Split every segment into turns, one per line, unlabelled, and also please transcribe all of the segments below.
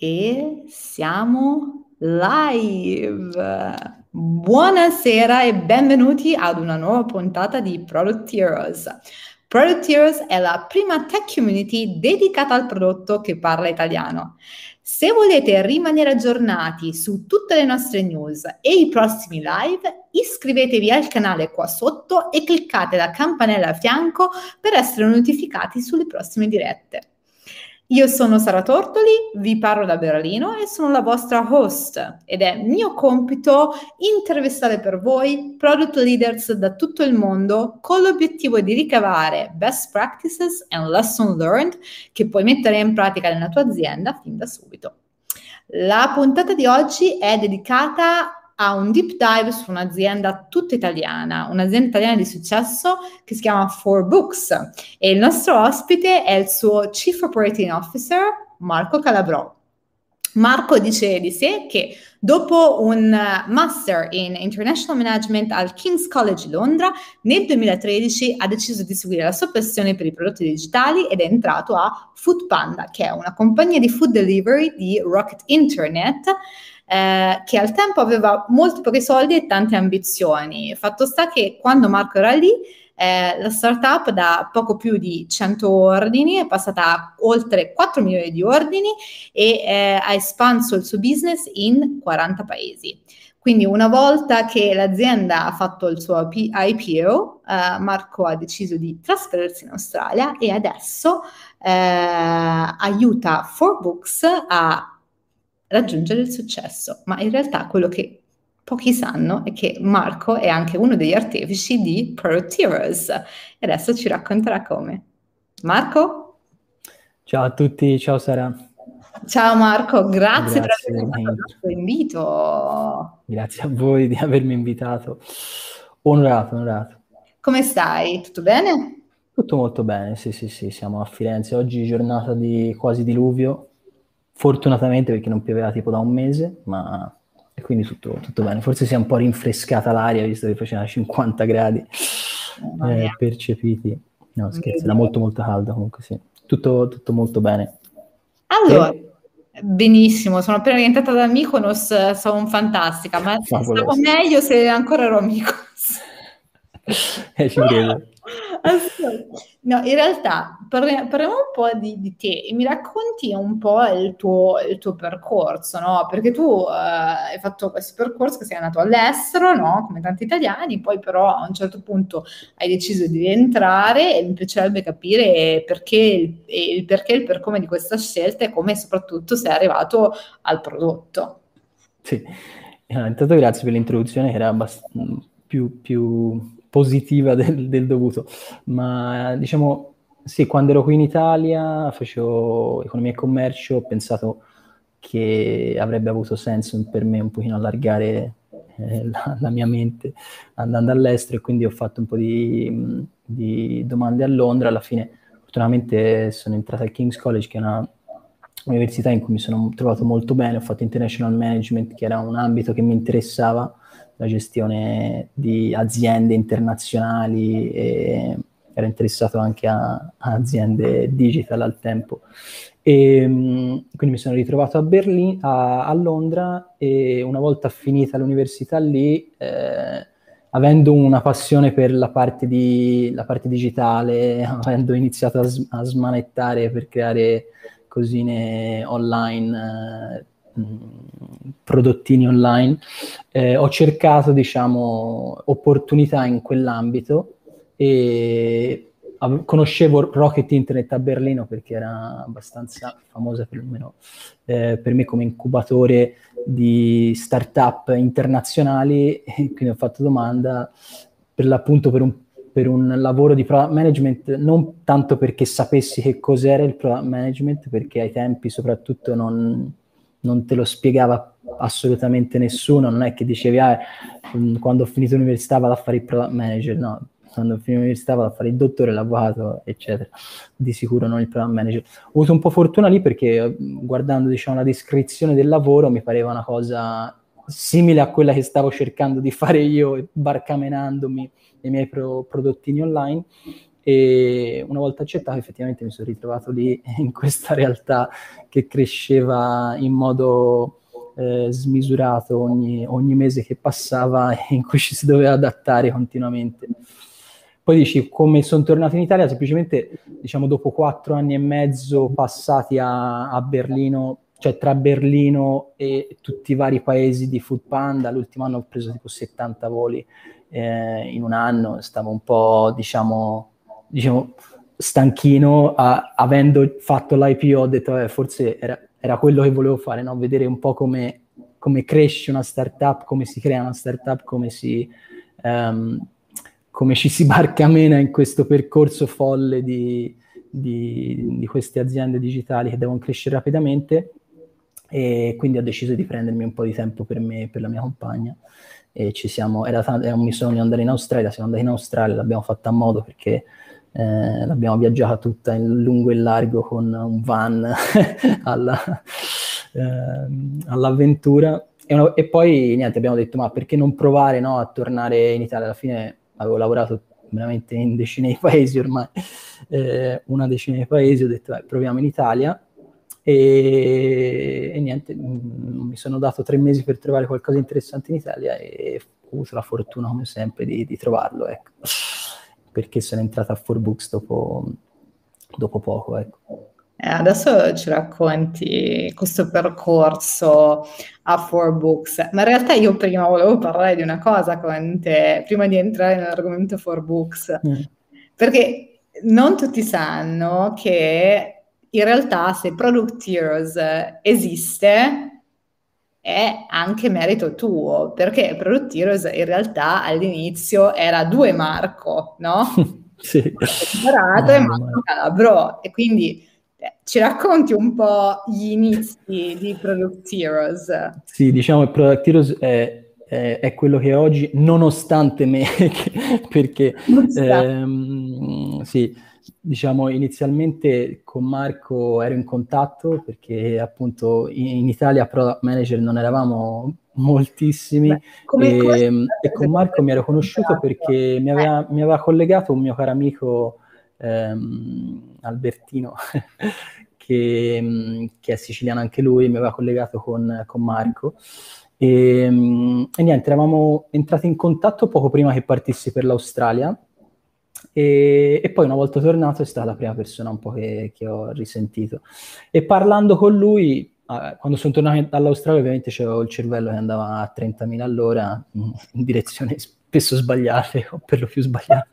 e siamo live. Buonasera e benvenuti ad una nuova puntata di Product Heroes. Product Heroes è la prima tech community dedicata al prodotto che parla italiano. Se volete rimanere aggiornati su tutte le nostre news e i prossimi live, iscrivetevi al canale qua sotto e cliccate la campanella a fianco per essere notificati sulle prossime dirette. Io sono Sara Tortoli, vi parlo da Berlino e sono la vostra host ed è mio compito intervistare per voi product leaders da tutto il mondo con l'obiettivo di ricavare best practices and lesson learned che puoi mettere in pratica nella tua azienda fin da subito. La puntata di oggi è dedicata ha un deep dive su un'azienda tutta italiana, un'azienda italiana di successo che si chiama 4Books e il nostro ospite è il suo Chief Operating Officer Marco Calabrò. Marco dice di sé che dopo un master in International Management al King's College Londra, nel 2013 ha deciso di seguire la sua passione per i prodotti digitali ed è entrato a Foodpanda, che è una compagnia di food delivery di Rocket Internet eh, che al tempo aveva molti pochi soldi e tante ambizioni. Fatto sta che quando Marco era lì, eh, la startup da poco più di 100 ordini è passata a oltre 4 milioni di ordini e eh, ha espanso il suo business in 40 paesi. Quindi una volta che l'azienda ha fatto il suo IPO, eh, Marco ha deciso di trasferirsi in Australia e adesso eh, aiuta 4Books a raggiungere il successo, ma in realtà quello che pochi sanno è che Marco è anche uno degli artefici di Product Heroes e adesso ci racconterà come. Marco?
Ciao a tutti, ciao Sara.
Ciao Marco, grazie, grazie per aver accettato il nostro invito.
Grazie a voi di avermi invitato. Onorato, onorato.
Come stai? Tutto bene?
Tutto molto bene, sì, sì, sì, siamo a Firenze. Oggi giornata di quasi diluvio, fortunatamente perché non pioveva tipo da un mese, ma e quindi tutto, tutto bene. Forse si è un po' rinfrescata l'aria visto che faceva 50 gradi eh, percepiti. No, scherzo, era molto molto caldo comunque, sì. Tutto, tutto molto bene.
Allora, e... benissimo, sono appena diventata da Mykonos, sono fantastica, ma stavo meglio se ancora ero amico.
eh, ci credo.
No, in realtà parliamo, un po' di, di, te e mi racconti un po' il tuo, il tuo percorso, no? Perché tu uh, hai fatto questo percorso che sei andato all'estero, no? Come tanti italiani, poi però a un certo punto hai deciso di rientrare e mi piacerebbe capire perché il, il perché il per come di questa scelta e come soprattutto sei arrivato al prodotto.
Sì, intanto grazie per l'introduzione che era abbast- più, più positiva del, del dovuto, ma diciamo sì, quando ero qui in Italia facevo economia e commercio, ho pensato che avrebbe avuto senso per me un pochino allargare eh, la, la, mia mente andando all'estero e quindi ho fatto un po' di, di, domande a Londra. Alla fine, fortunatamente, sono entrato al King's College, che è una università in cui mi sono trovato molto bene. Ho fatto international management, che era un ambito che mi interessava la gestione di aziende internazionali e ero interessato anche a, a aziende digital al tempo. E, quindi mi sono ritrovato a, Berlino, a, a, Londra e una volta finita l'università lì, eh, avendo una passione per la parte, di, la parte digitale, avendo iniziato a, a, smanettare per creare cosine online, eh, prodottini online, eh, ho cercato, diciamo, opportunità in quell'ambito e conoscevo Rocket Internet a Berlino perché era abbastanza famosa perlomeno eh, per me come incubatore di start-up internazionali quindi ho fatto domanda per l'appunto per un, per un lavoro di product management non tanto perché sapessi che cos'era il product management perché ai tempi soprattutto non, non te lo spiegava assolutamente nessuno, non è che dicevi ah, mm, quando ho finito l'università vado a fare il product manager, no, quando ho finito l'università vado a fare il dottore, l'avvocato, eccetera, di sicuro non il product manager. Ho avuto un po' fortuna lì perché mm, guardando diciamo, la descrizione del lavoro mi pareva una cosa simile a quella che stavo cercando di fare io, barcamenandomi nei miei pro- prodottini online e una volta accettato effettivamente mi sono ritrovato lì in questa realtà che cresceva in modo eh, smisurato ogni, ogni, mese che passava e in cui ci si doveva adattare continuamente. Poi dici come sono tornato in Italia, semplicemente diciamo dopo quattro anni e mezzo passati a, a Berlino, cioè tra Berlino e tutti i vari paesi di Food Panda, l'ultimo anno ho preso tipo 70 voli eh, in un anno, stavo un po' diciamo, diciamo stanchino, a, avendo fatto l'IPO ho detto eh, forse era, era, quello che volevo fare, no? vedere un po' come, come, cresce una startup, come si crea una startup, come, si, um, come ci si barcamena in questo percorso folle di, di, di queste aziende digitali che devono crescere rapidamente e quindi ho deciso di prendermi un po' di tempo per me e per la mia compagna e ci siamo, era, t- era un mio andare in Australia, siamo andati in Australia, l'abbiamo fatta a modo perché eh, l'abbiamo viaggiata tutta in lungo e largo con un van alla, eh, all'avventura. E, una, e, poi niente, abbiamo detto ma perché non provare no, a tornare in Italia, alla fine avevo lavorato veramente in decine di paesi ormai, eh, una decina di paesi, ho detto eh, proviamo in Italia. E, e niente, mm, mi sono dato tre mesi per trovare qualcosa di interessante in Italia e ho avuto la fortuna come sempre di, di trovarlo, ecco. Perché sono entrata a 4Books dopo, dopo poco. Ecco.
Eh, adesso ci racconti questo percorso a 4Books, ma in realtà io prima volevo parlare di una cosa con te, prima di entrare nell'argomento 4Books, mm. perché non tutti sanno che in realtà se Product Heroes esiste è anche merito tuo, perché Product Heroes in realtà all'inizio era due Marco, no?
sì.
Separato e Marco Calabro, e quindi eh, ci racconti un po' gli inizi di Product Heroes?
Sì, diciamo che Product Heroes è, è, è quello che oggi, nonostante me, perché ehm, sì, diciamo, inizialmente con Marco ero in contatto perché appunto in, Italia product manager non eravamo moltissimi. Beh, come, e, come e, con Marco mi ero conosciuto perché mi aveva, mi aveva collegato un mio caro amico ehm, Albertino che, che, è siciliano anche lui, mi aveva collegato con, con Marco. E, e niente, eravamo entrati in contatto poco prima che partissi per l'Australia e, e, poi una volta tornato è stata la prima persona un po' che, che ho risentito. E parlando con lui, eh, quando sono tornato dall'Australia ovviamente c'avevo il cervello che andava a 30.000 all'ora in, in direzioni spesso sbagliate o per lo più sbagliate,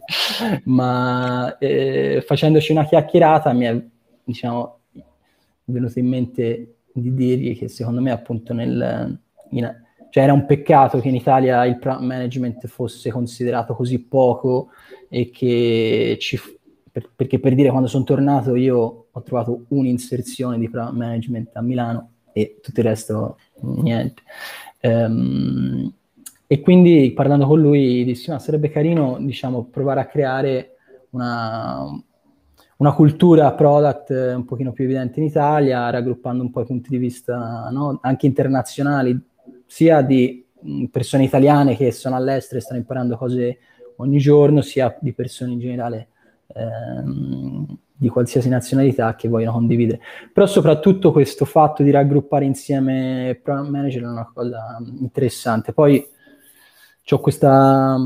ma eh, facendoci una chiacchierata mi è diciamo, venuto in mente di dirgli che secondo me appunto nel... In, cioè era un peccato che in Italia il management fosse considerato così poco e che ci, per, perché per dire quando sono tornato io ho trovato un'inserzione di management a Milano e tutto il resto niente. Um, e quindi parlando con lui dissi, ma sarebbe carino diciamo, provare a creare una, una cultura product un pochino più evidente in Italia, raggruppando un po' i punti di vista no? anche internazionali, sia di persone italiane che sono all'estero e stanno imparando cose ogni giorno, sia di persone in generale ehm, di qualsiasi nazionalità che vogliono condividere. Però soprattutto questo fatto di raggruppare insieme program manager è una cosa interessante. Poi ho questa,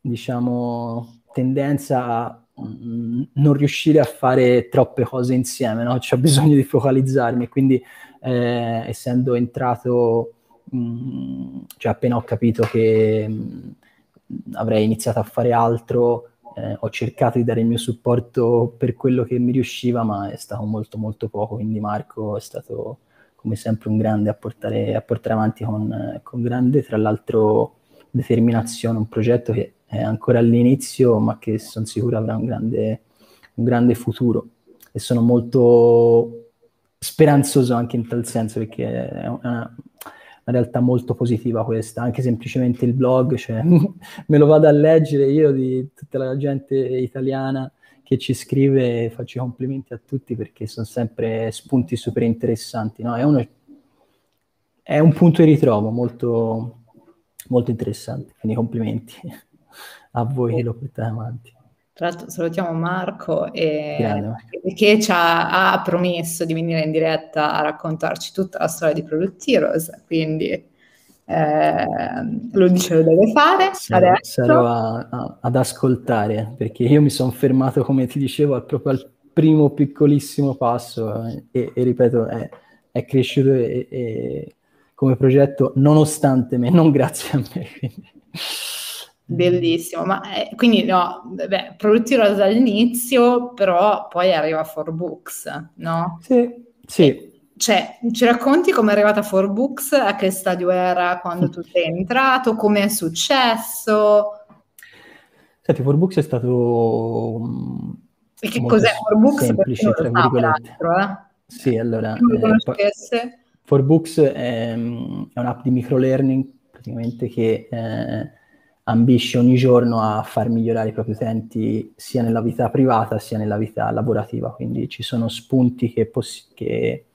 diciamo, tendenza a mm, non riuscire a fare troppe cose insieme, no? C'ho bisogno di focalizzarmi, quindi eh, essendo entrato, mm, cioè appena ho capito che mh, mm, avrei iniziato a fare altro, eh, ho cercato di dare il mio supporto per quello che mi riusciva, ma è stato molto molto poco, quindi Marco è stato come sempre un grande a portare, a portare avanti con, con grande, tra l'altro, determinazione, un progetto che è ancora all'inizio, ma che sono sicuro avrà un grande, un grande futuro. E sono molto speranzoso anche in tal senso, perché è una, una realtà molto positiva questa, anche semplicemente il blog, cioè, me lo vado a leggere io di tutta la gente italiana che ci scrive faccio i complimenti a tutti perché sono sempre spunti super interessanti, no? è, uno, è, un punto di ritrovo molto, molto interessante, quindi complimenti a voi che lo portate avanti.
Tra l'altro salutiamo Marco e, che ci ha, ha, promesso di venire in diretta a raccontarci tutta la storia di Product Heroes, quindi eh, lo dice lo deve fare.
Sarò, sarò a, a, ad ascoltare perché io mi sono fermato, come ti dicevo, proprio al primo piccolissimo passo e, e ripeto, è, è cresciuto e, e, come progetto nonostante me, non grazie a me. Quindi.
Bellissimo, ma eh, quindi no, beh, produttivo dall'inizio, però poi arriva 4Books, no?
Sì, sì.
Cioè, ci racconti come è arrivata 4Books, a che stadio era quando tu sei entrato, come è successo?
Senti, 4Books è stato...
Mm, e che cos'è 4Books?
Semplice, tra virgolette. Eh? Sì, allora... Eh, 4Books è, mm, è un'app di microlearning, praticamente, che... Eh, ambisce ogni giorno a far migliorare i propri utenti sia nella vita privata sia nella vita lavorativa, quindi ci sono spunti che, poss- che,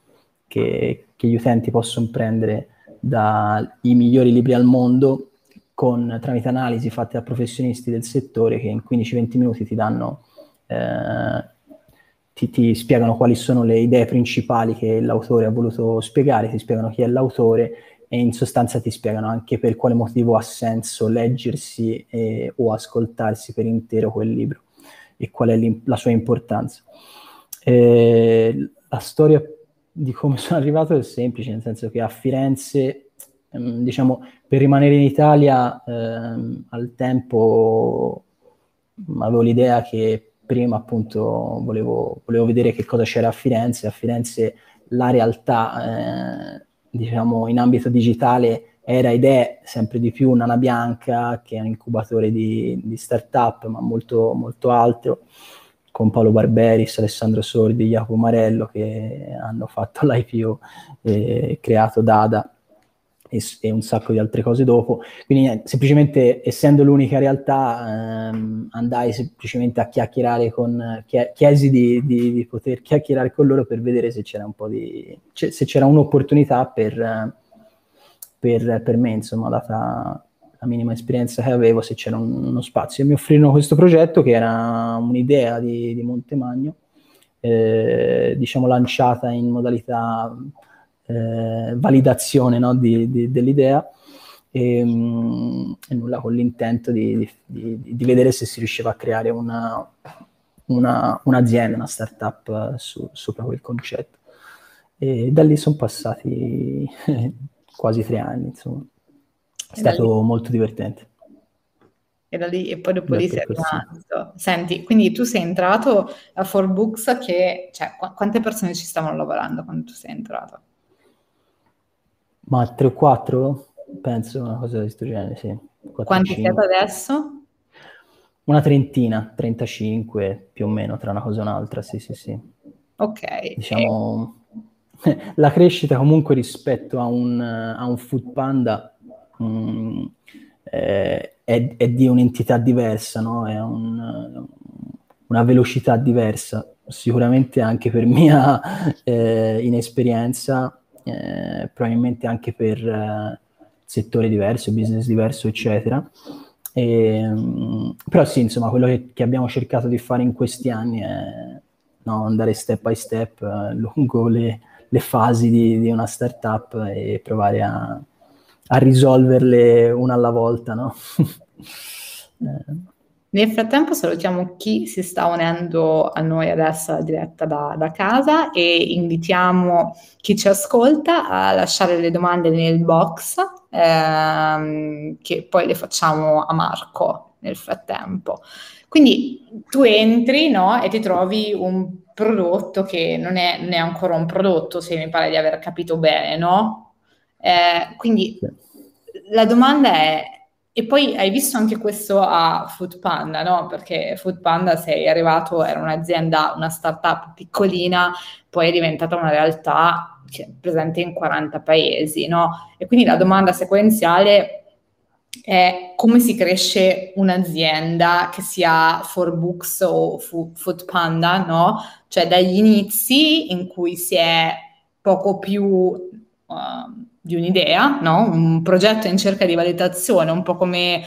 che, che gli utenti possono prendere dai migliori libri al mondo con, tramite analisi fatte da professionisti del settore che in 15-20 minuti ti danno eh, ti, ti, spiegano quali sono le idee principali che l'autore ha voluto spiegare, ti spiegano chi è l'autore e in sostanza ti spiegano anche per quale motivo ha senso leggersi e, o ascoltarsi per intero quel libro e qual è la sua importanza. E la storia di come sono arrivato è semplice, nel senso che a Firenze, ehm, diciamo, per rimanere in Italia ehm, al tempo avevo l'idea che prima appunto volevo, volevo, vedere che cosa c'era a Firenze, a Firenze la realtà eh, diciamo, in ambito digitale era ed è sempre di più Nana Bianca, che è un incubatore di, di start-up, ma molto, molto altro, con Paolo Barberis, Alessandro Sordi, Jacopo Marello, che hanno fatto l'IPO e creato Dada e, e, un sacco di altre cose dopo. Quindi niente, semplicemente essendo l'unica realtà ehm, andai semplicemente a chiacchierare con, chiesi di, di, di, poter chiacchierare con loro per vedere se c'era un po' di, se c'era un'opportunità per, per, per me, insomma, data la minima esperienza che avevo, se c'era un, uno spazio. E mi offrirono questo progetto che era un'idea di, di Montemagno, eh, diciamo lanciata in modalità eh, validazione no, di, di, dell'idea e, mh, e, nulla con l'intento di, di, vedere se si riusciva a creare una, una, un'azienda, una startup su, sopra quel concetto. E da lì sono passati quasi tre anni, insomma. È stato lì... molto divertente.
E da lì, e poi dopo lì sei rimasto. Senti, quindi tu sei entrato a 4Books che, cioè, qu- quante persone ci stavano lavorando quando tu sei entrato?
Ma 3 o 4? Penso una cosa di questo genere, sì.
4, Quanti 5. siete adesso?
Una trentina, 35 più o meno tra una cosa e un'altra, sì, sì, sì.
Ok.
Diciamo, e... la crescita comunque rispetto a un, a un food panda mh, mm, eh, è, è, di un'entità diversa, no? È un, una velocità diversa. Sicuramente anche per mia eh, inesperienza eh, probabilmente anche per eh, settore diverso, business diverso, eccetera. E, ehm, però sì, insomma, quello che, che, abbiamo cercato di fare in questi anni è no, andare step by step eh, lungo le, le fasi di, di, una startup e provare a, a risolverle una alla volta, no?
eh. Nel frattempo salutiamo chi si sta unendo a noi adesso alla diretta da, da, casa e invitiamo chi ci ascolta a lasciare le domande nel box ehm, che poi le facciamo a Marco nel frattempo. Quindi tu entri no, e ti trovi un prodotto che non è, non è, ancora un prodotto, se mi pare di aver capito bene, no? Eh, quindi la domanda è e poi hai visto anche questo a Food Panda, no? Perché Food Panda sei arrivato, era un'azienda, una startup piccolina, poi è diventata una realtà cioè, presente in 40 paesi, no? E quindi la domanda sequenziale è come si cresce un'azienda che sia for books o Food Panda, no? Cioè dagli inizi in cui si è poco più... Uh, di un'idea, no? un progetto in cerca di validazione, un po' come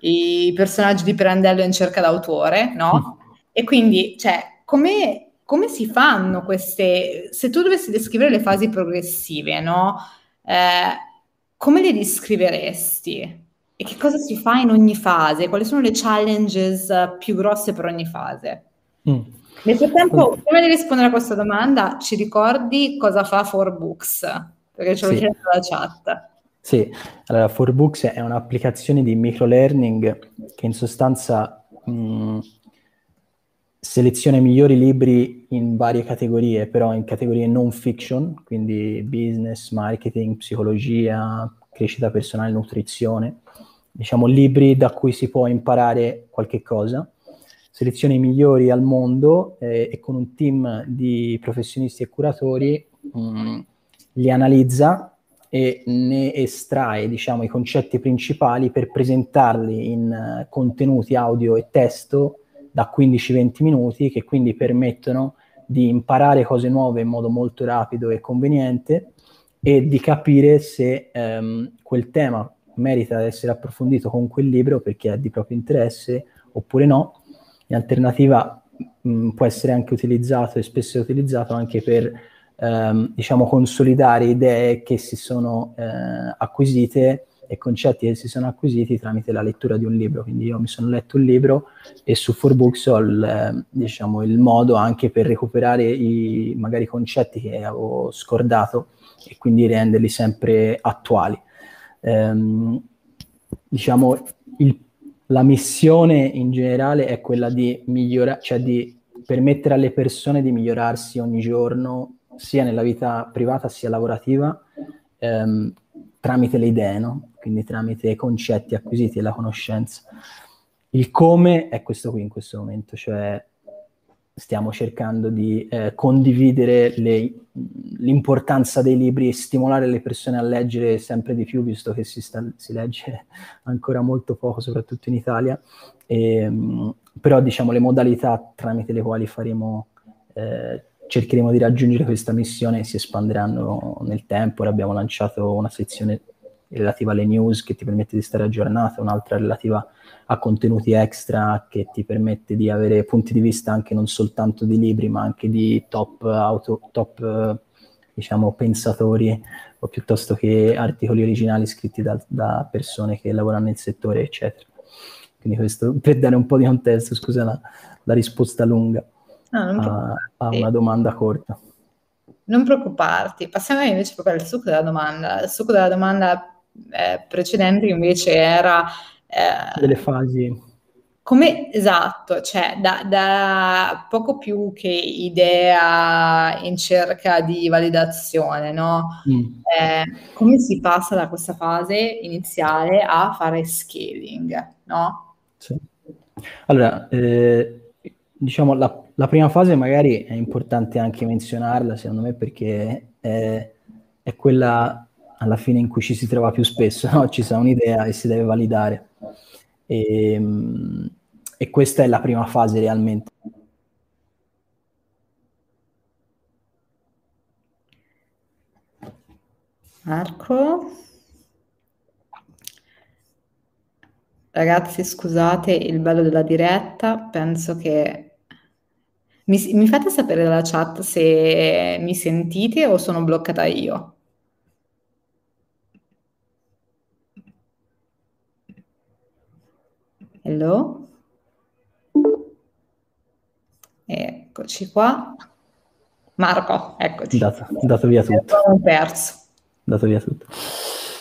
i personaggi di Pirandello in cerca d'autore, no? Mm. E quindi, cioè, come, come, si fanno queste... Se tu dovessi descrivere le fasi progressive, no? Eh, come le descriveresti? E che cosa si fa in ogni fase? Quali sono le challenges più grosse per ogni fase? Mm. Nel frattempo, prima di rispondere a questa domanda, ci ricordi cosa fa 4Books? Perché ce l'ho sì. chiesto dalla chat.
Sì, allora 4Books è un'applicazione di microlearning che in sostanza mh, seleziona i migliori libri in varie categorie, però in categorie non fiction, quindi business, marketing, psicologia, crescita personale, nutrizione, diciamo libri da cui si può imparare qualche cosa seleziona i migliori al mondo eh, e con un team di professionisti e curatori mh, mm, li analizza e ne estrae diciamo, i concetti principali per presentarli in uh, contenuti audio e testo da 15-20 minuti che quindi permettono di imparare cose nuove in modo molto rapido e conveniente e di capire se um, quel tema merita di essere approfondito con quel libro perché è di proprio interesse oppure no. In alternativa mh, mm, può essere anche utilizzato e spesso utilizzato anche per ehm, diciamo consolidare idee che si sono eh, acquisite e concetti che si sono acquisiti tramite la lettura di un libro. Quindi io mi sono letto un libro e su 4Books ho il, eh, diciamo, il modo anche per recuperare i magari concetti che avevo scordato e quindi renderli sempre attuali. Ehm, diciamo, il la missione in generale è quella di migliorare, cioè di permettere alle persone di migliorarsi ogni giorno, sia nella vita privata sia lavorativa, ehm, tramite le idee, no? quindi tramite i concetti acquisiti e la conoscenza. Il come è questo qui in questo momento, cioè stiamo cercando di eh, condividere le, l'importanza dei libri e stimolare le persone a leggere sempre di più, visto che si, sta, si legge ancora molto poco, soprattutto in Italia. E, ehm, però diciamo le modalità tramite le quali faremo, eh, cercheremo di raggiungere questa missione si espanderanno nel tempo. Ora abbiamo lanciato una sezione relativa alle news che ti permette di stare aggiornato, un'altra relativa a contenuti extra che ti permette di avere punti di vista anche non soltanto di libri, ma anche di top, auto, top diciamo, pensatori o piuttosto che articoli originali scritti da, da, persone che lavorano nel settore, eccetera. Quindi questo per dare un po' di contesto, scusa la, la risposta lunga ah, a, a una domanda corta.
Non preoccuparti, passiamo invece proprio al succo della domanda. Il succo della domanda eh, precedente invece era
eh, delle fasi.
Come, esatto, cioè da, da, poco più che idea in cerca di validazione, no? Mm. Eh, come si passa da questa fase iniziale a fare scaling, no?
Sì. Allora, eh, diciamo la, la, prima fase magari è importante anche menzionarla, secondo me, perché è, è quella alla fine in cui ci si trova più spesso, no? ci sa un'idea e si deve validare. E, ehm, e questa è la prima fase realmente.
Marco? Ragazzi, scusate il bello della diretta, penso che... Mi, mi fate sapere dalla chat se mi sentite o sono bloccata io? Hello? Eccoci qua. Marco, eccoti.
Dato, dato via tutto.
Abbiamo perso.
Dato via tutto.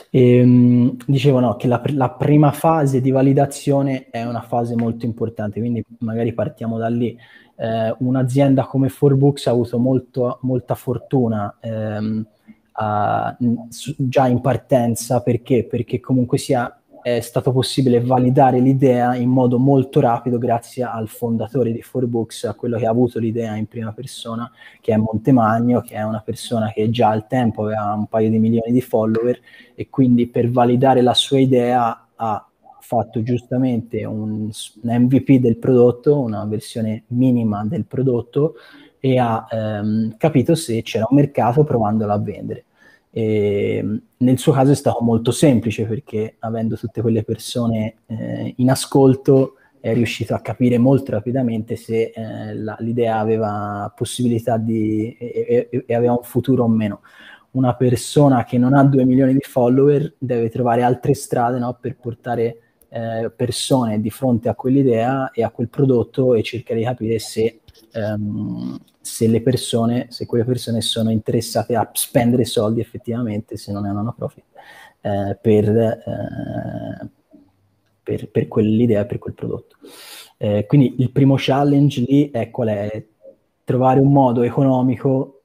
E, ehm, dicevo no, che la, la, prima fase di validazione è una fase molto importante, quindi magari partiamo da lì. Eh, un'azienda come Forbooks ha avuto molto, molta fortuna ehm, a, già in partenza perché? Perché comunque sia è stato possibile validare l'idea in modo molto rapido grazie al fondatore di Forbooks, a quello che ha avuto l'idea in prima persona, che è Montemagno, che è una persona che già al tempo aveva un paio di milioni di follower e quindi per validare la sua idea ha fatto giustamente un, un MVP del prodotto, una versione minima del prodotto e ha ehm, capito se c'era un mercato provandolo a vendere E nel suo caso è stato molto semplice perché avendo tutte quelle persone eh, in ascolto è riuscito a capire molto rapidamente se eh, la, l'idea aveva possibilità di, e, e, e, aveva un futuro o meno. Una persona che non ha 2 milioni di follower deve trovare altre strade no, per portare eh, persone di fronte a quell'idea e a quel prodotto e cercare di capire se, ehm, se le persone, se quelle persone sono interessate a spendere soldi effettivamente, se non è una no profit, eh, per, eh, per, per quell'idea, per quel prodotto. Eh, quindi il primo challenge lì è qual è? Trovare un modo economico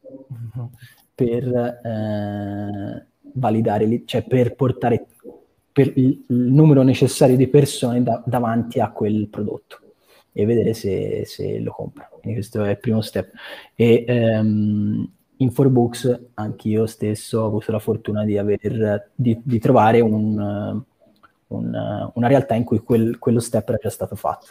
per eh, validare, cioè per portare per il, numero necessario di persone da, davanti a quel prodotto e vedere se, se, lo compra. Quindi questo è il primo step. E um, in 4Books anch'io stesso ho avuto la fortuna di, aver, di, di trovare un, un, una realtà in cui quel, quello step era già stato fatto.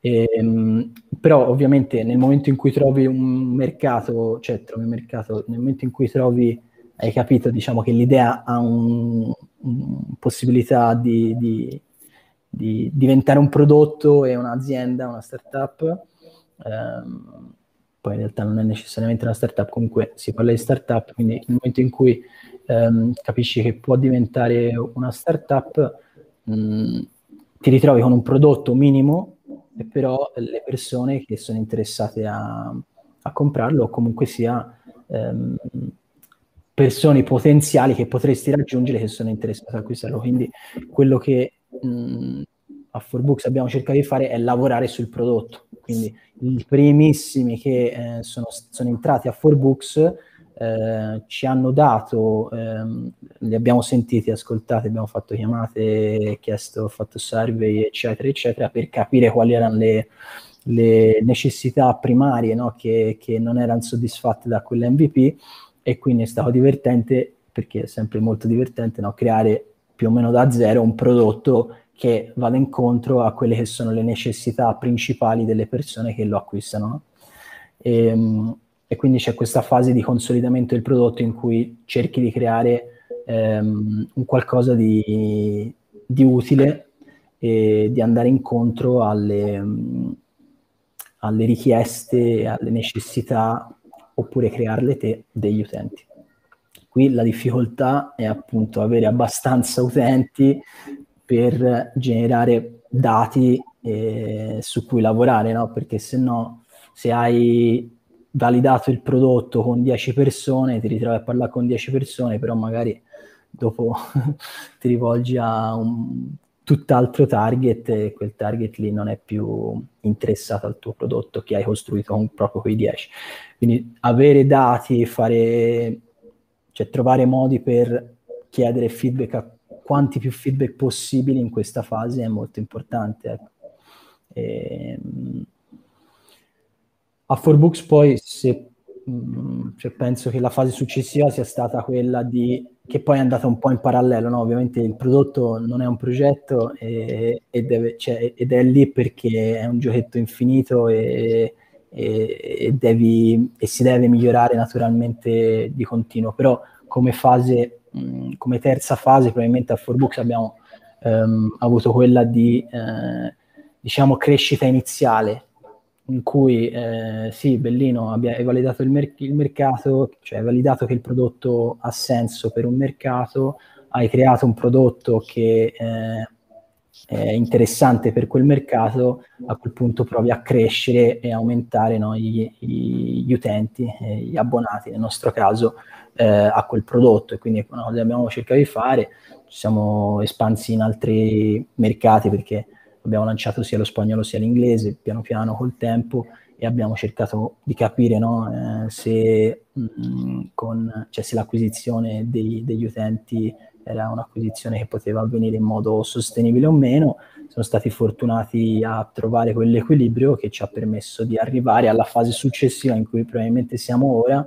E, um, però ovviamente nel momento in cui trovi un mercato, cioè trovi un mercato, nel momento in cui trovi hai capito diciamo, che l'idea ha una possibilità di, di, di, diventare un prodotto e un'azienda, una startup. Um, poi in realtà non è necessariamente una startup, comunque si parla di startup, quindi nel momento in cui um, capisci che può diventare una startup, um, ti ritrovi con un prodotto minimo e però le persone che sono interessate a, a comprarlo o comunque sia um, persone potenziali che potresti raggiungere che sono interessate a acquistarlo. Quindi quello che mh, a 4Books abbiamo cercato di fare è lavorare sul prodotto. Quindi i primissimi che eh, sono, sono, entrati a 4Books eh, ci hanno dato, ehm, li abbiamo sentiti, ascoltati, abbiamo fatto chiamate, chiesto, fatto survey, eccetera, eccetera, per capire quali erano le, le necessità primarie no? che, che non erano soddisfatte da quell'MVP e quindi è stato divertente perché è sempre molto divertente no? creare più o meno da zero un prodotto che vada incontro a quelle che sono le necessità principali delle persone che lo acquistano. E, ehm, e quindi c'è questa fase di consolidamento del prodotto in cui cerchi di creare um, un qualcosa di, di, utile e di andare incontro alle, alle richieste, alle necessità oppure crearle te degli utenti. Qui la difficoltà è appunto avere abbastanza utenti per generare dati eh, su cui lavorare, no? Perché se no, se hai validato il prodotto con 10 persone, ti ritrovi a parlare con 10 persone, però magari dopo ti rivolgi a un tutt'altro target e quel target lì non è più interessato al tuo prodotto che hai costruito con proprio quei 10. Quindi avere dati, fare, cioè trovare modi per chiedere feedback a quanti più feedback possibili in questa fase è molto importante. Ecco. E, ehm, a 4Books poi se, cioè penso che la fase successiva sia stata quella di che poi è andata un po' in parallelo, no? ovviamente il prodotto non è un progetto e, e deve, cioè, ed è lì perché è un giochetto infinito e, e, devi, e, si deve migliorare naturalmente di continuo, però come fase, mh, come terza fase probabilmente a 4Books abbiamo um, avuto quella di eh, diciamo crescita iniziale in cui eh, sì, Bellino, abbia, validato il, mer- il, mercato, cioè hai validato che il prodotto ha senso per un mercato, hai creato un prodotto che eh, è interessante per quel mercato, a quel punto provi a crescere e aumentare no, gli, gli, utenti, gli abbonati nel nostro caso, eh, a quel prodotto. E quindi che abbiamo cercato di fare, ci siamo espansi in altri mercati perché abbiamo lanciato sia lo spagnolo sia l'inglese, piano piano col tempo, e abbiamo cercato di capire no, eh, se, mh, mm, con, cioè, se, l'acquisizione dei, degli utenti era un'acquisizione che poteva avvenire in modo sostenibile o meno. Siamo stati fortunati a trovare quell'equilibrio che ci ha permesso di arrivare alla fase successiva in cui probabilmente siamo ora,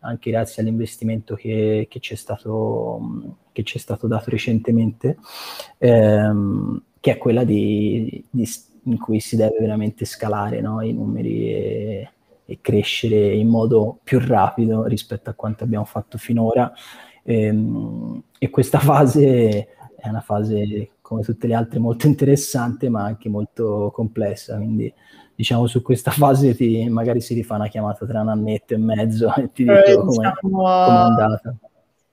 anche grazie all'investimento che, che, è stato, che ci è stato dato recentemente. Ehm, che è quella di, di, in cui si deve veramente scalare no? i numeri e, e, crescere in modo più rapido rispetto a quanto abbiamo fatto finora E, ehm, e questa fase è una fase, come tutte le altre, molto interessante, ma anche molto complessa. Quindi, diciamo, su questa fase ti, magari si rifà una chiamata tra un annetto e mezzo e ti dico eh, come diciamo... è andata.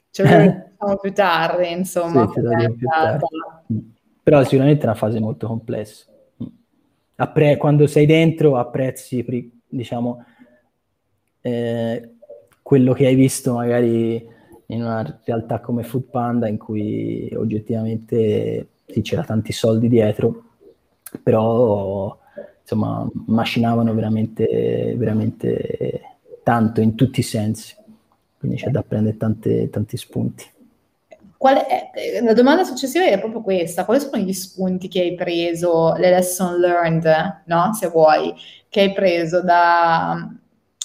Cioè, diciamo più tardi, insomma. Sì, più tardi.
Però sicuramente è una fase molto complessa. Appre- quando sei dentro apprezzi, diciamo, eh, quello che hai visto magari in una realtà come Food Panda in cui oggettivamente sì, c'era tanti soldi dietro, però insomma macinavano veramente, veramente tanto in tutti i sensi, quindi c'è da prendere tante, tanti spunti.
È, eh, la domanda successiva è proprio questa, quali sono gli spunti che hai preso, le lesson learned, no? se vuoi, che hai preso da,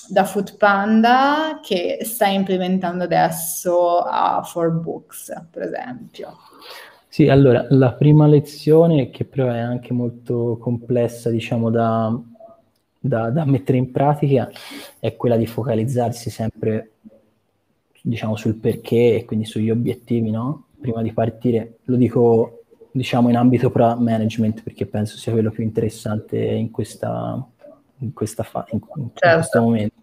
da Food Panda che stai implementando adesso a 4Books, per esempio?
Sì, allora, la prima lezione, che però è anche molto complessa, diciamo, da, da, da mettere in pratica, è quella di focalizzarsi sempre, diciamo, sul perché e quindi sugli obiettivi, no? Prima di partire, lo dico, diciamo, in ambito pro management, perché penso sia quello più interessante in questa, in, questa fa- in, in certo. questo momento.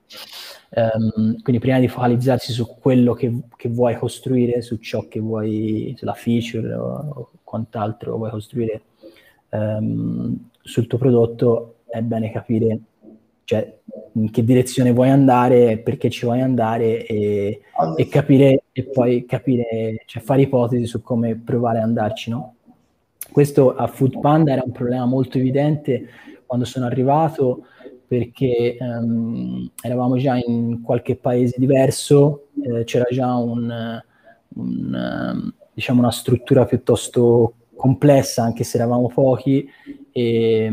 Um, quindi prima di focalizzarsi su quello che, che, vuoi costruire, su ciò che vuoi, sulla feature o, o quant'altro vuoi costruire um, sul tuo prodotto, è bene capire cioè, in che direzione vuoi andare, perché ci vuoi andare e, e capire e poi capire, cioè fare ipotesi su come provare ad andarci, no? Questo a Food Panda era un problema molto evidente quando sono arrivato perché um, eravamo già in qualche paese diverso, eh, c'era già un, un, diciamo una struttura piuttosto complessa, anche se eravamo pochi, e,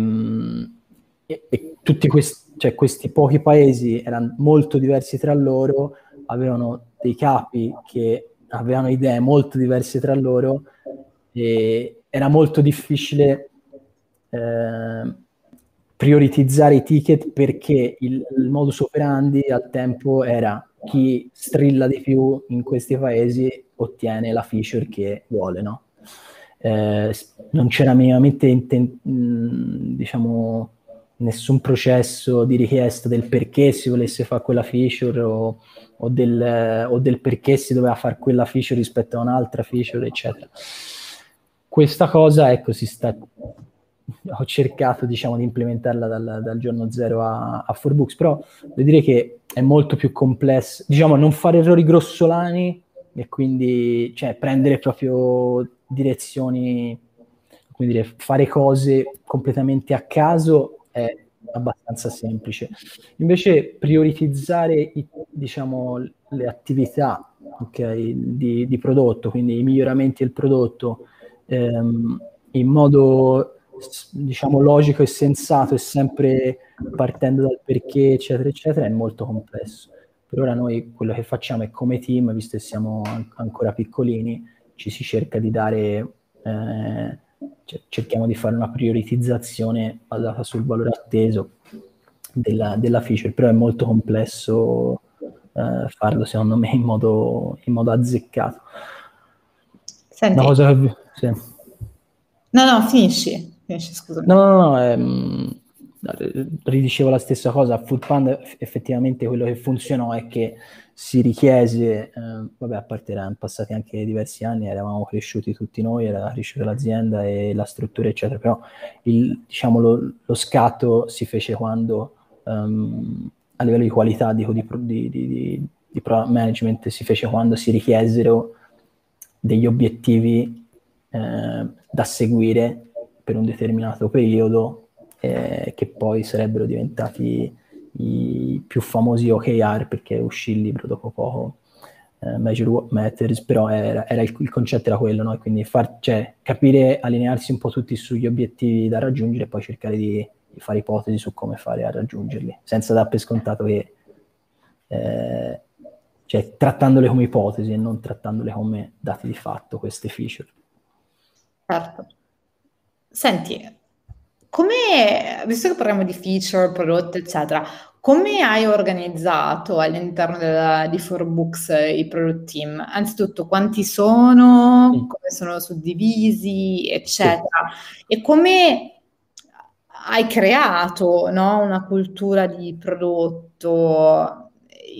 e, e tutti questi, cioè, questi pochi paesi erano molto diversi tra loro, avevano dei capi che avevano idee molto diverse tra loro e era molto difficile eh, prioritizzare i ticket perché il, il, modus operandi al tempo era chi strilla di più in questi paesi ottiene la feature che vuole, no? Eh, non c'era minimamente inten- mm, diciamo nessun processo di richiesta del perché si volesse fare quella feature o, o, del, o del perché si doveva fare quella feature rispetto a un'altra feature, eccetera. Questa cosa, ecco, si sta ho cercato diciamo di implementarla dal, dal giorno zero a, a 4Books, però devo dire che è molto più complesso, diciamo non fare errori grossolani e quindi cioè, prendere proprio direzioni, come dire, fare cose completamente a caso è abbastanza semplice. Invece prioritizzare i, diciamo, le attività okay, di, di, prodotto, quindi i miglioramenti del prodotto ehm, in modo diciamo logico e sensato e sempre partendo dal perché eccetera eccetera è molto complesso per ora noi quello che facciamo è come team visto che siamo an- ancora piccolini ci si cerca di dare eh, cerchiamo di fare una prioritizzazione basata sul valore atteso della, della feature però è molto complesso eh, farlo secondo me in modo, in modo azzeccato
Senti. Una cosa che... sì. no no finisci
scusami. No, no, no, ehm, ridicevo la stessa cosa. Food Panda effettivamente quello che funzionò è che si richiese, eh, vabbè, a parte erano passati anche diversi anni, eravamo cresciuti tutti noi, era cresciuta l'azienda e la struttura, eccetera, però il, diciamo, lo, lo scatto si fece quando um, a livello di qualità, dico, di, di, di, di product management, si fece quando si richiesero degli obiettivi eh, da seguire per un determinato periodo eh, che poi sarebbero diventati i più famosi OKR perché uscì il libro dopo poco eh, Measure What Matters però era, era il, il, concetto era quello no? quindi far, cioè, capire allinearsi un po' tutti sugli obiettivi da raggiungere e poi cercare di, di fare ipotesi su come fare a raggiungerli senza dar per scontato che eh, cioè trattandole come ipotesi e non trattandole come dati di fatto queste feature
certo Senti, come, visto che parliamo di feature, prodotti, eccetera, come hai organizzato all'interno della, di 4Books i product team? Anzitutto, quanti sono, mm. come sono suddivisi, eccetera, sì. e come hai creato no, una cultura di prodotto?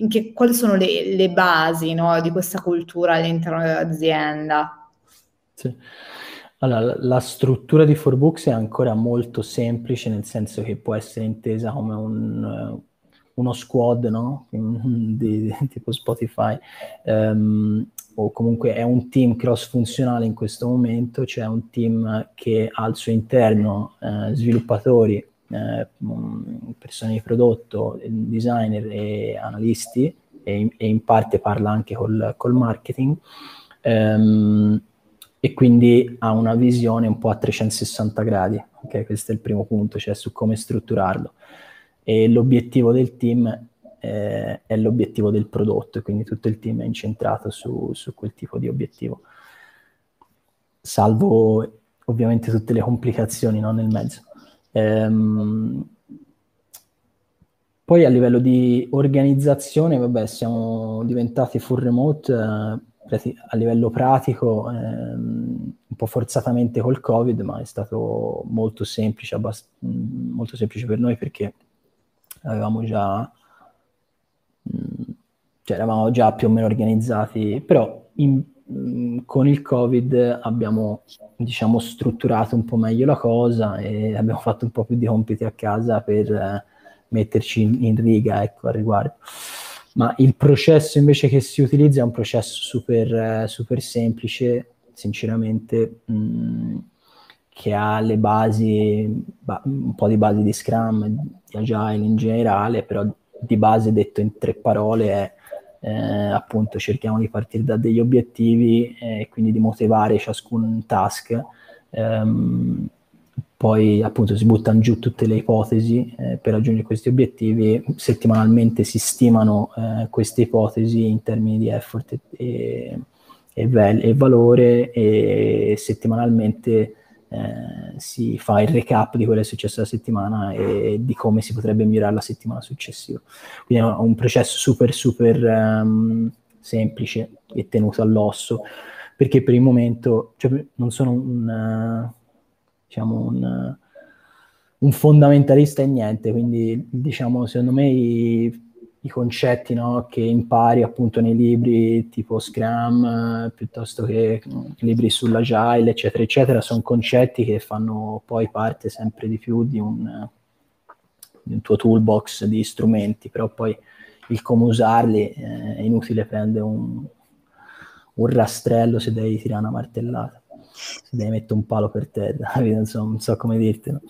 Che, quali sono le, le basi no, di questa cultura all'interno dell'azienda?
Sì. Allora, la struttura di 4Books è ancora molto semplice, nel senso che può essere intesa come un, uno squad, no? di, di, tipo Spotify, um, o comunque è un team cross-funzionale in questo momento, c'è un team che ha al suo interno eh, sviluppatori, eh, persone di prodotto, designer e analisti, e in, e in parte parla anche col, col marketing. Um, e quindi ha una visione un po' a 360 gradi, ok? Questo è il primo punto, cioè su come strutturarlo e l'obiettivo del team eh, è l'obiettivo del prodotto quindi tutto il team è incentrato su, su quel tipo di obiettivo. Salvo ovviamente tutte le complicazioni no, nel mezzo. Ehm, poi a livello di organizzazione, vabbè, siamo diventati full remote eh, a livello pratico, ehm, un po' forzatamente col Covid, ma è stato molto semplice, abbast- molto semplice per noi perché avevamo già, mm, cioè eravamo già più o meno organizzati, però in, mm, con il Covid abbiamo, diciamo, strutturato un po' meglio la cosa e abbiamo fatto un po' più di compiti a casa per eh, metterci in, in riga, ecco, al riguardo. Ma il processo invece che si utilizza è un processo super, eh, super semplice, sinceramente. Mh, mm, che ha le basi, ba- un po' di basi di Scrum, di Agile in generale, però di base detto in tre parole è eh, appunto cerchiamo di partire da degli obiettivi e eh, quindi di motivare ciascun task. Ehm, poi appunto si buttano giù tutte le ipotesi eh, per raggiungere questi obiettivi, settimanalmente si stimano eh, queste ipotesi in termini di effort e, e, vel- e valore e settimanalmente eh, si fa il recap di quello che è successo la settimana e di come si potrebbe migliorare la settimana successiva. Quindi è un processo super, super um, semplice e tenuto all'osso, perché per il momento cioè, non sono un, uh, diciamo un, un fondamentalista in niente, quindi diciamo secondo me i, i concetti no, che impari appunto nei libri tipo Scrum, eh, piuttosto che libri sull'agile, eccetera, eccetera, sono concetti che fanno poi parte sempre di più di un, di un tuo toolbox di strumenti, però poi il come usarli eh, è inutile prendere un, un rastrello se devi tirare una martellata, se devi mettere un palo per terra, non so, non so come dirtelo.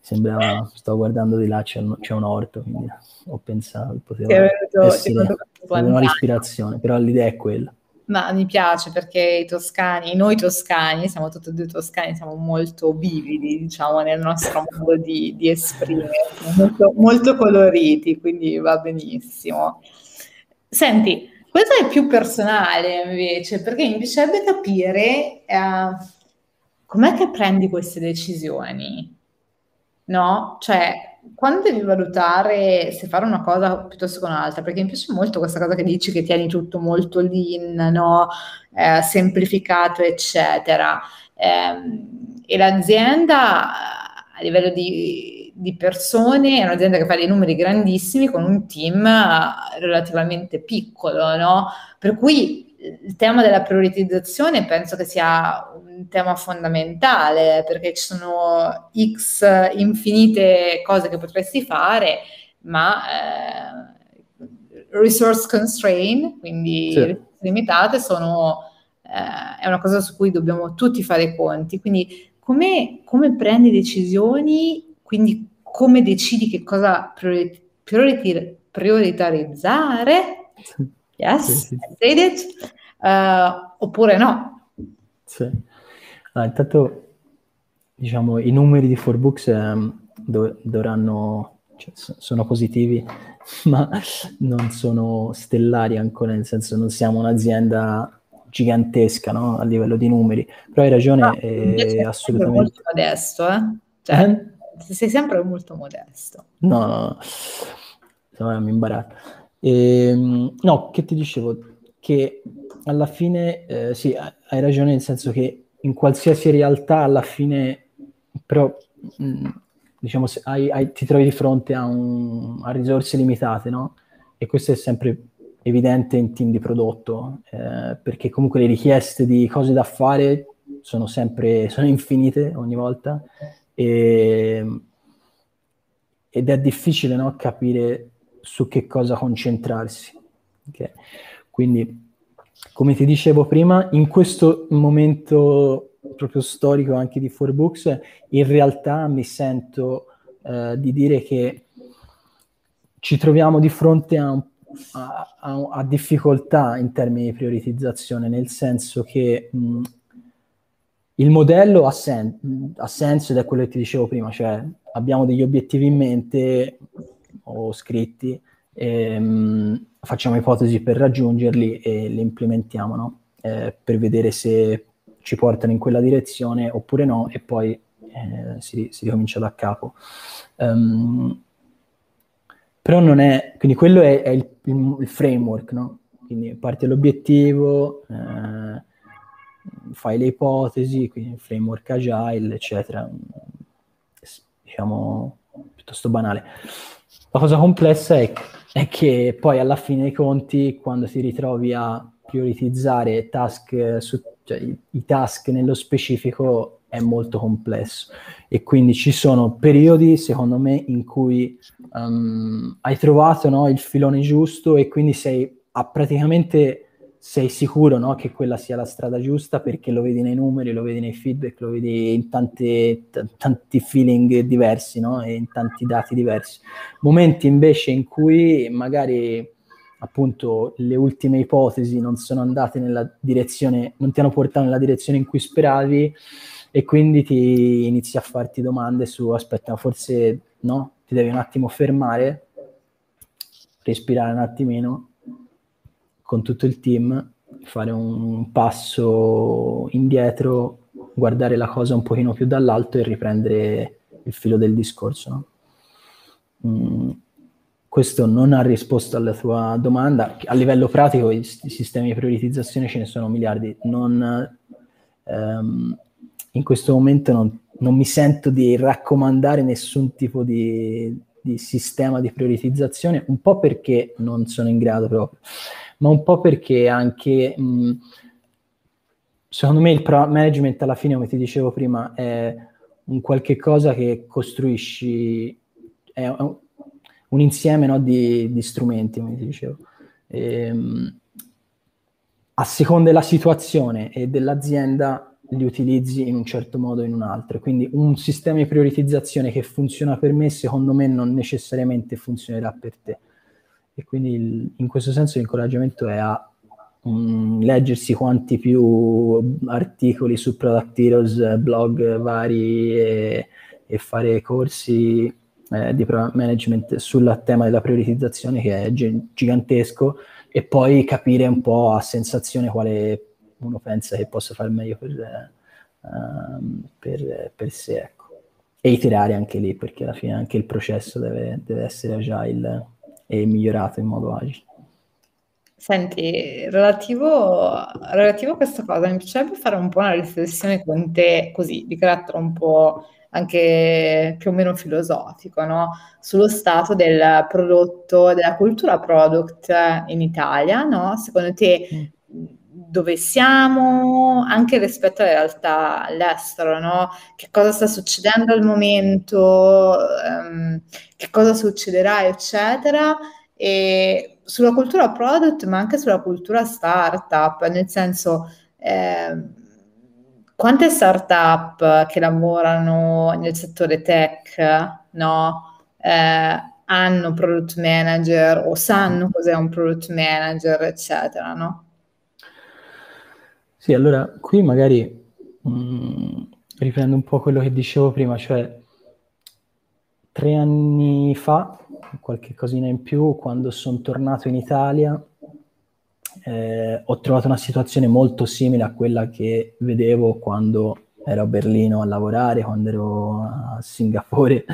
Sembrava, sto guardando di là, c'è un, c'è un orto, quindi ho pensato, poteva venuto, essere una ispirazione, però l'idea è quella.
Ma mi piace perché i toscani, noi toscani, siamo tutti e due toscani, siamo molto vividi, diciamo, nel nostro modo di, di esprimere, molto, molto coloriti, quindi va benissimo. Senti, questo è più personale invece, perché mi piacerebbe capire eh, com'è che prendi queste decisioni, no? Cioè, quando devi valutare se fare una cosa piuttosto che un'altra, perché mi piace molto questa cosa che dici che tieni tutto molto lean, no? eh, semplificato, eccetera. Eh, e l'azienda a livello di, di, persone è un'azienda che fa dei numeri grandissimi con un team relativamente piccolo, no? Per cui il tema della prioritizzazione penso che sia un tema fondamentale perché ci sono x infinite cose che potresti fare, ma eh, resource constraint, quindi sì. limitate, sono, eh, è una cosa su cui dobbiamo tutti fare i conti. Quindi come, come prendi decisioni, quindi come decidi che cosa priori- priori- prioritarizzare? Yes, sì, sì. Uh, oppure no.
Sì. Ah, intanto, diciamo, i numeri di 4Books eh, dov- dovranno, cioè, sono positivi, ma non sono stellari ancora, nel senso non siamo un'azienda gigantesca no? a livello di numeri, però hai ragione, ah, è assolutamente...
molto modesto, eh? Cioè, eh? Sei sempre molto modesto.
No, no, no. mi imbarazzo. Ehm, no, che ti dicevo? Che alla fine, eh, sì, hai ragione nel senso che in qualsiasi realtà alla fine, però, mh, mm, diciamo, hai, hai, ti trovi di fronte a, un, a, risorse limitate, no? E questo è sempre evidente in team di prodotto, eh, perché comunque le richieste di cose da fare sono sempre sono infinite ogni volta e, ed è difficile no, capire su che cosa concentrarsi. Okay? Quindi, come ti dicevo prima, in questo momento proprio storico anche di 4Books, in realtà mi sento eh, di dire che ci troviamo di fronte a, a, a, a, difficoltà in termini di prioritizzazione, nel senso che mh, il modello ha, sen- ha, senso ed è quello che ti dicevo prima, cioè abbiamo degli obiettivi in mente o scritti, e, mh, facciamo ipotesi per raggiungerli e li implementiamo, no? eh, per vedere se ci portano in quella direzione oppure no e poi eh, si, si, ricomincia da capo. Um, però non è, quindi quello è, è il, il, il, framework, no? Quindi parte l'obiettivo, eh, fai le ipotesi, quindi framework agile, eccetera. Diciamo, piuttosto banale. La cosa complessa è, è che poi alla fine dei conti, quando ti ritrovi a prioritizzare task su, cioè, i, task nello specifico, è molto complesso e quindi ci sono periodi, secondo me, in cui um, hai trovato no, il filone giusto e quindi sei a praticamente sei sicuro no, che quella sia la strada giusta perché lo vedi nei numeri, lo vedi nei feedback, lo vedi in tante, t- tanti feeling diversi no, e in tanti dati diversi. Momenti invece in cui magari appunto le ultime ipotesi non sono andate nella direzione, non ti hanno portato nella direzione in cui speravi e quindi ti inizi a farti domande su aspetta, forse no, ti devi un attimo fermare, respirare un attimino con tutto il team, fare un passo indietro, guardare la cosa un pochino più dall'alto e riprendere il filo del discorso. Mm, questo non ha risposto alla tua domanda. A livello pratico i, i sistemi di prioritizzazione ce ne sono miliardi. Non, ehm, in questo momento non, non, mi sento di raccomandare nessun tipo di, di sistema di prioritizzazione, un po' perché non sono in grado proprio ma un po' perché anche, mh, secondo me il product management alla fine, come ti dicevo prima, è un qualche cosa che costruisci, è un, un insieme no, di, di, strumenti, come ti dicevo. E, ehm, a seconda della situazione e dell'azienda li utilizzi in un certo modo o in un altro. Quindi un sistema di prioritizzazione che funziona per me, secondo me, non necessariamente funzionerà per te e quindi il, in questo senso l'incoraggiamento è a um, leggersi quanti più articoli su Product Heroes, blog vari e, e fare corsi eh, di management sul tema della prioritizzazione che è gi- gigantesco e poi capire un po' a sensazione quale uno pensa che possa fare meglio per, uh, per, per sé. Ecco. E iterare anche lì, perché alla fine anche il processo deve, deve essere agile e migliorato in modo agile.
Senti, relativo, relativo a questa cosa, mi piacerebbe fare un po' una riflessione con te, così, di carattere un po' anche più o meno filosofico, no? Sullo stato del prodotto, della cultura product in Italia, no? Secondo te mm. Dove siamo, anche rispetto alle realtà all'estero, no? Che cosa sta succedendo al momento, um, che cosa succederà, eccetera, e sulla cultura product, ma anche sulla cultura startup, nel senso, eh, quante startup che lavorano nel settore tech, no? Eh, hanno product manager o sanno cos'è un product manager, eccetera, no?
Sì, allora qui magari mh, mm, riprendo un po' quello che dicevo prima, cioè tre anni fa, qualche cosina in più, quando sono tornato in Italia, eh, ho trovato una situazione molto simile a quella che vedevo quando ero a Berlino a lavorare, quando ero a Singapore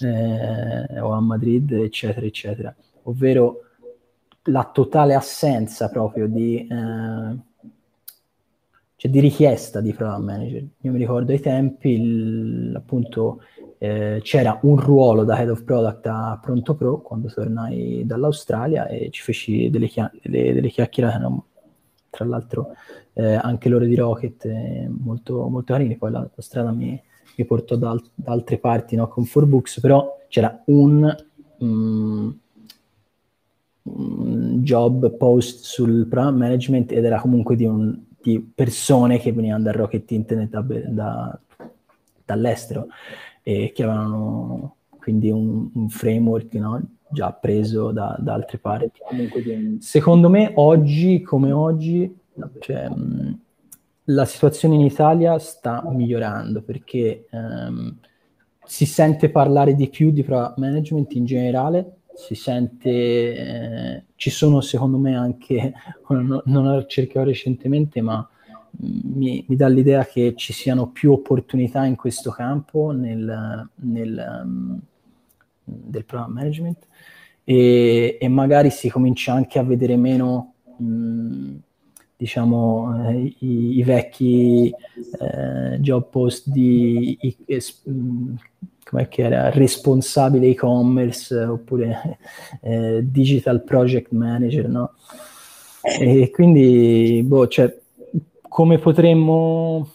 eh, o a Madrid, eccetera, eccetera. Ovvero la totale assenza proprio di, eh, cioè di richiesta di program manager. Io mi ricordo ai tempi, il, appunto, eh, c'era un ruolo da head of product a Pronto Pro quando tornai dall'Australia e ci feci delle, chia- delle, delle chiacchierate, tra l'altro eh, anche l'ore di Rocket eh, molto, molto carine, poi la, la strada mi, mi portò da, al- da, altre parti no, con 4Books, però c'era un, un job post sul program management ed era comunque di, un, di persone che venivano dal Rocket Internet da, da, dall'estero e che avevano quindi un, un framework no? già preso da, da altre parti. Secondo me oggi come oggi cioè, la situazione in Italia sta migliorando perché um, si sente parlare di più di product management in generale, si sente, eh, ci sono secondo me anche, non, non cercato recentemente, ma mi, mi, dà l'idea che ci siano più opportunità in questo campo nel, nel um, del program management e, e, magari si comincia anche a vedere meno mh, diciamo eh, i, i, vecchi eh, job post di i, es, come che era responsabile e-commerce oppure eh, digital project manager no? e quindi boh, cioè, come potremmo,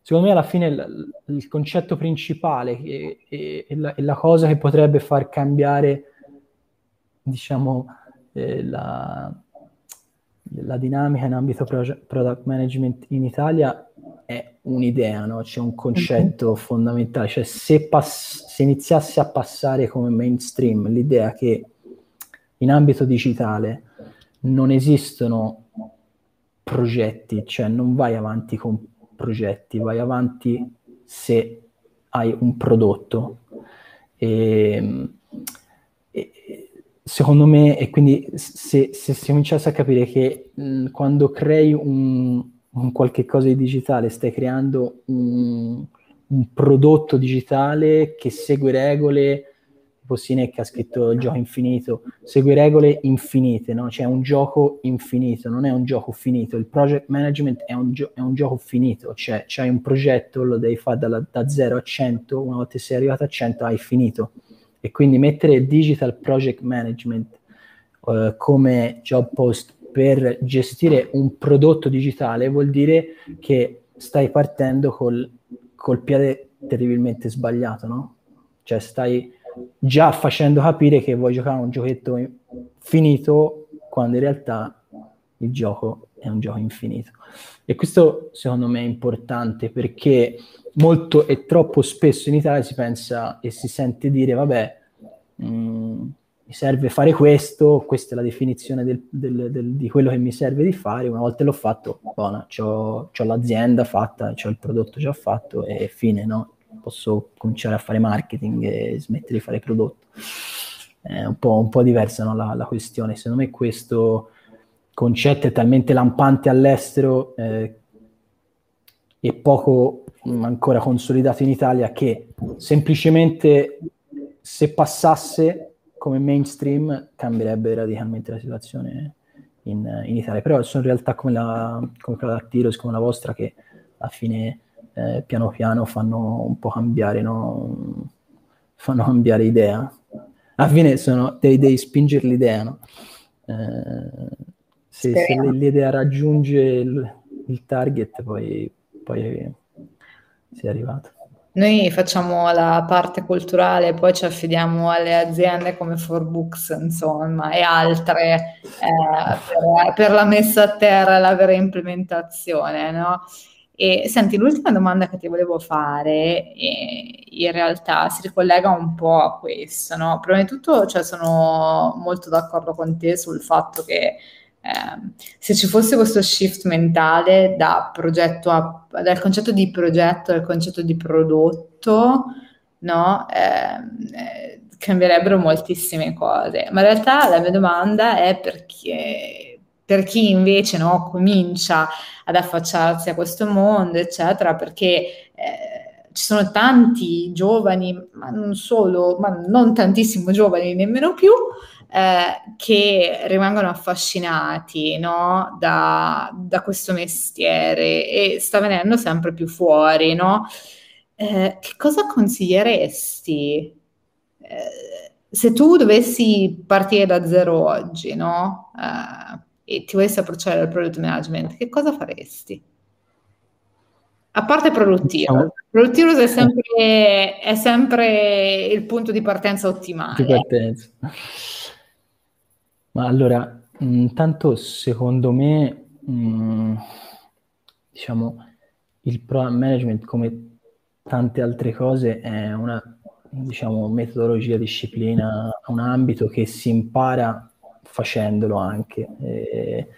secondo me alla fine il, il concetto principale e, e, e, la, e, la, cosa che potrebbe far cambiare, diciamo, eh, la, la, dinamica in ambito project, product management in Italia è un'idea, no? c'è un concetto mm-hmm. fondamentale, cioè se, pass- se iniziasse a passare come mainstream l'idea che in ambito digitale non esistono progetti, cioè non vai avanti con progetti, vai avanti se hai un prodotto. E, e secondo me, e quindi se, se si cominciasse a capire che mh, quando crei un, un, qualche cosa di digitale, stai creando un, un prodotto digitale che segue regole tipo Sinek ha scritto il gioco infinito, segue regole infinite, no? C'è un gioco infinito, non è un gioco finito. Il project management è un, gio- è un gioco finito, cioè c'hai un progetto, lo devi fare da, da 0 a 100, una volta che sei arrivato a 100 hai finito. E quindi mettere digital project management uh, come job post per gestire un prodotto digitale vuol dire che stai partendo col, col piede terribilmente sbagliato, no? Cioè stai già facendo capire che vuoi giocare un giochetto finito quando in realtà il gioco è un gioco infinito. E questo secondo me è importante perché molto e troppo spesso in Italia si pensa e si sente dire vabbè mh, mm, serve fare questo, questa è la definizione del, del, del, di quello che mi serve di fare, una volta l'ho fatto, buona, ho l'azienda fatta, ho il prodotto già fatto e fine, no? posso cominciare a fare marketing e smettere di fare prodotto. È un po', un po diversa no, la, la, questione. Secondo me questo concetto è talmente lampante all'estero eh, e poco mh, mm, ancora consolidato in Italia che semplicemente se passasse come mainstream cambierebbe radicalmente la situazione in, in Italia. Però sono realtà come, la, come quella da Tiros, come la vostra, che alla fine eh, piano piano fanno un po' cambiare, no? fanno cambiare idea. Alla fine sono, devi, devi spingere l'idea, no? eh, se, se, l'idea raggiunge il, il target, poi, poi sei arrivato.
Noi facciamo la parte culturale, poi ci affidiamo alle aziende come Forbooks, insomma, e altre eh, per, per, la messa a terra e la vera implementazione, no? E senti, l'ultima domanda che ti volevo fare in realtà si ricollega un po' a questo, no? Prima di tutto, cioè, sono molto d'accordo con te sul fatto che eh, se ci fosse questo shift mentale da a, dal concetto di progetto al concetto di prodotto, no? Eh, eh, cambierebbero moltissime cose. Ma in realtà la mia domanda è perché per chi invece no, comincia ad affacciarsi a questo mondo, eccetera, perché eh, ci sono tanti giovani, ma non solo, ma non tantissimo giovani nemmeno più, eh, che rimangono affascinati no, da, da, questo mestiere e sta venendo sempre più fuori, no? Eh, che cosa consiglieresti? Eh, se tu dovessi partire da zero oggi, no? Uh, e ti volessi approcciare al product management, che cosa faresti? A parte produttivo, produttivo è sempre, è sempre il punto di partenza ottimale. Di partenza.
Ma allora, intanto secondo me, mh, diciamo, il product management come tante altre cose è una diciamo, metodologia, disciplina, un ambito che si impara facendolo anche. E,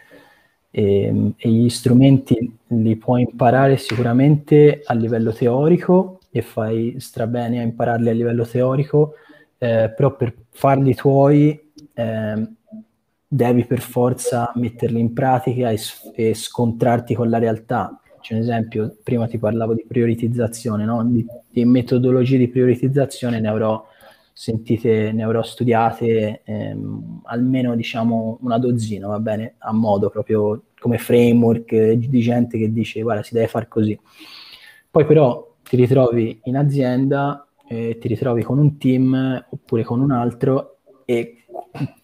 e, e, gli strumenti li puoi imparare sicuramente a livello teorico e fai strabene a impararli a livello teorico, eh, però per farli tuoi eh, devi per forza metterli in pratica e, e, scontrarti con la realtà. C'è un esempio, prima ti parlavo di prioritizzazione, no? di, di metodologie di prioritizzazione ne avrò sentite, ne avrò studiate ehm, almeno diciamo una dozzina, va bene, a modo proprio come framework di gente che dice guarda si deve fare così. Poi però ti ritrovi in azienda, eh, ti ritrovi con un team oppure con un altro e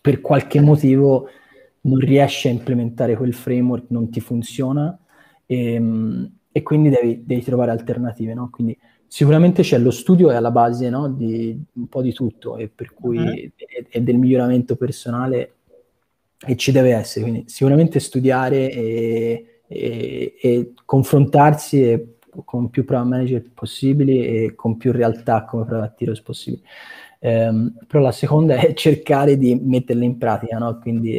per qualche motivo non riesci a implementare quel framework, non ti funziona e, ehm, e quindi devi, devi, trovare alternative, no? Quindi sicuramente c'è lo studio è alla base no, di un po' di tutto e per cui uh-huh. è, del miglioramento personale e ci deve essere, quindi sicuramente studiare e, e, e confrontarsi e, con più product manager possibili e con più realtà come product heroes Um, però la seconda è cercare di metterle in pratica, no? quindi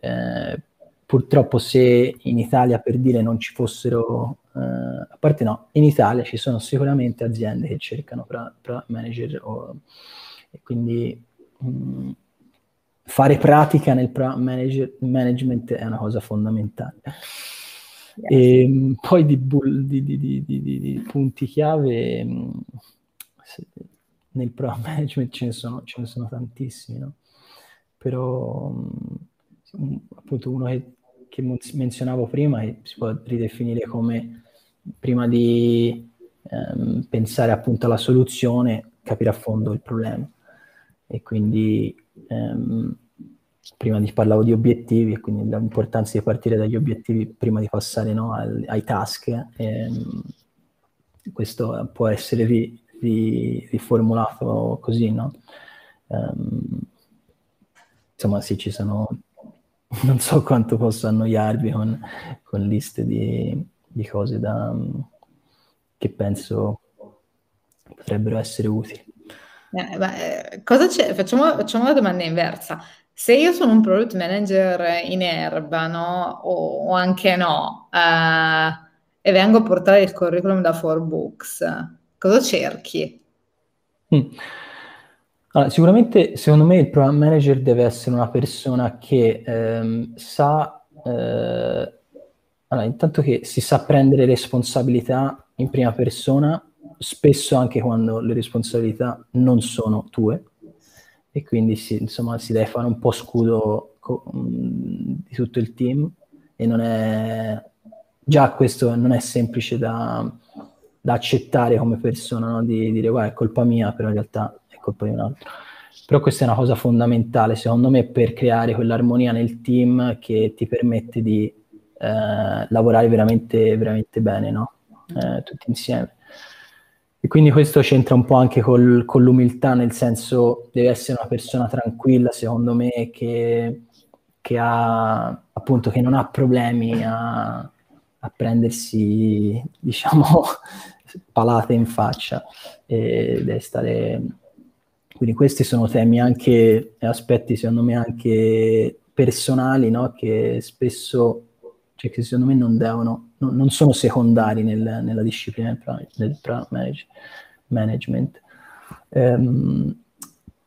eh, purtroppo se in Italia per dire non ci fossero Uh, a parte no, in Italia ci sono sicuramente aziende che cercano pra, pra manager o, e quindi mh, mm, fare pratica nel pra manager, management è una cosa fondamentale. Yes. E mh, poi di, bull, di, di, di, punti chiave mm, se, nel pro management ce ne sono, ce ne sono tantissimi, no? però mm, appunto uno che, che menzionavo prima che si può ridefinire come prima di ehm, pensare appunto alla soluzione, capire a fondo il problema. E quindi ehm, prima di parlavo di obiettivi e quindi l'importanza di partire dagli obiettivi prima di passare no, ai, ai, task. Ehm, questo può essere riformulato così, no? Um, insomma, sì, ci sono... Non so quanto posso annoiarvi con, con liste di, di cose da, che penso potrebbero essere utili.
Eh, beh, c'è? Facciamo, facciamo, la domanda inversa. Se io sono un product manager in erba, no? O, o anche no, eh, e vengo a portare il curriculum da 4Books, cosa cerchi?
Mm. Allora, sicuramente, secondo me, il program manager deve essere una persona che ehm, sa eh, allora, intanto che si sa prendere responsabilità in prima persona, spesso anche quando le responsabilità non sono tue, e quindi si, insomma, si deve fare un po' scudo co- mm, di tutto il team e non è già questo non è semplice da, da accettare come persona, no? di dire guarda è colpa mia, però in realtà è colpa di un altro. Però questa è una cosa fondamentale, secondo me, per creare quell'armonia nel team che ti permette di eh, lavorare veramente, veramente bene, no? eh, tutti insieme. E quindi questo c'entra un po' anche col, con l'umiltà, nel senso deve essere una persona tranquilla, secondo me, che, che, ha, appunto, che non ha problemi a, a prendersi, diciamo, palate in faccia e stare... Quindi questi sono temi anche, aspetti secondo me anche personali, no? che spesso cioè che secondo me non devono, non, non sono secondari nel, nella disciplina del, del manage, management. Um,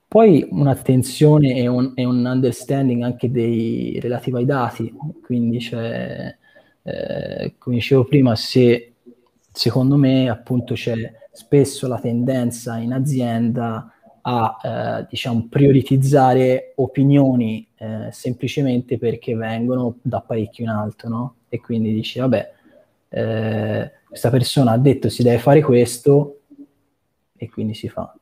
poi un'attenzione e un, e un, understanding anche dei, relativo ai dati, quindi c'è, eh, come dicevo prima, se secondo me appunto c'è spesso la tendenza in azienda a eh, diciamo prioritizzare opinioni eh, semplicemente perché vengono da parecchio in alto, no? E quindi dici, vabbè, eh, questa persona ha detto si deve fare questo e quindi si fa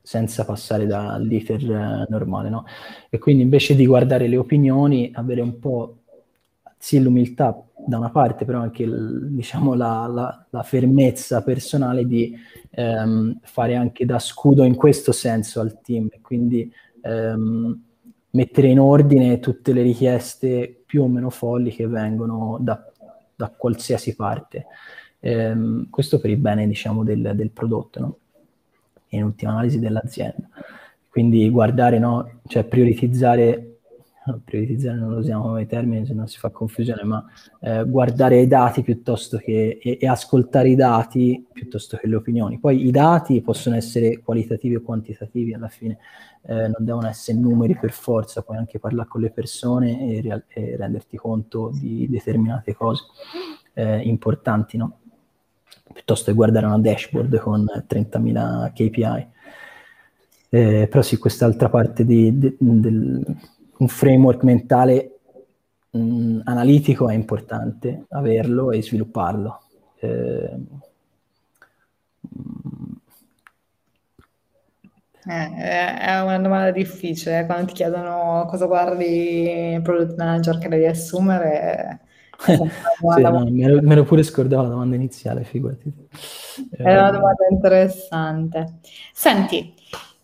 senza passare dall'iter eh, normale, no? E quindi invece di guardare le opinioni, avere un po' sì l'umiltà da una parte, però anche diciamo, la, la, la, fermezza personale di ehm, fare anche da scudo in questo senso al team, quindi ehm, mettere in ordine tutte le richieste più o meno folli che vengono da, da qualsiasi parte. Ehm, questo per il bene, diciamo, del, del prodotto, no? in ultima analisi dell'azienda. Quindi guardare, no? cioè prioritizzare prioritizzare non lo usiamo come termine se non si fa confusione, ma eh, guardare i dati piuttosto che e, e, ascoltare i dati piuttosto che le opinioni. Poi i dati possono essere qualitativi o quantitativi alla fine, eh, non devono essere numeri per forza, puoi anche parlare con le persone e, real- e renderti conto di determinate cose eh, importanti, no? piuttosto che guardare una dashboard con 30.000 KPI. Eh, però sì, quest'altra parte di, di, del un framework mentale mh, mm, analitico è importante averlo e svilupparlo. Eh,
eh, è una domanda difficile eh, quando ti chiedono cosa guardi il product manager che devi assumere.
sì, no, mi, ero, mi, ero, pure scordato la domanda iniziale, figurati.
È una domanda interessante. Senti,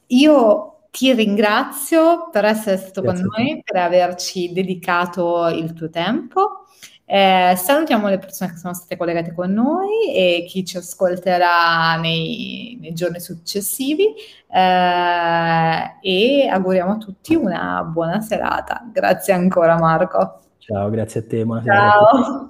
io ti ringrazio per essere stato Grazie con noi, per averci dedicato il tuo tempo. Eh, salutiamo le persone che sono state collegate con noi e chi ci ascolterà nei, nei giorni successivi eh, e auguriamo a tutti una buona serata. Grazie ancora Marco.
Ciao, grazie a te, buona Ciao. serata.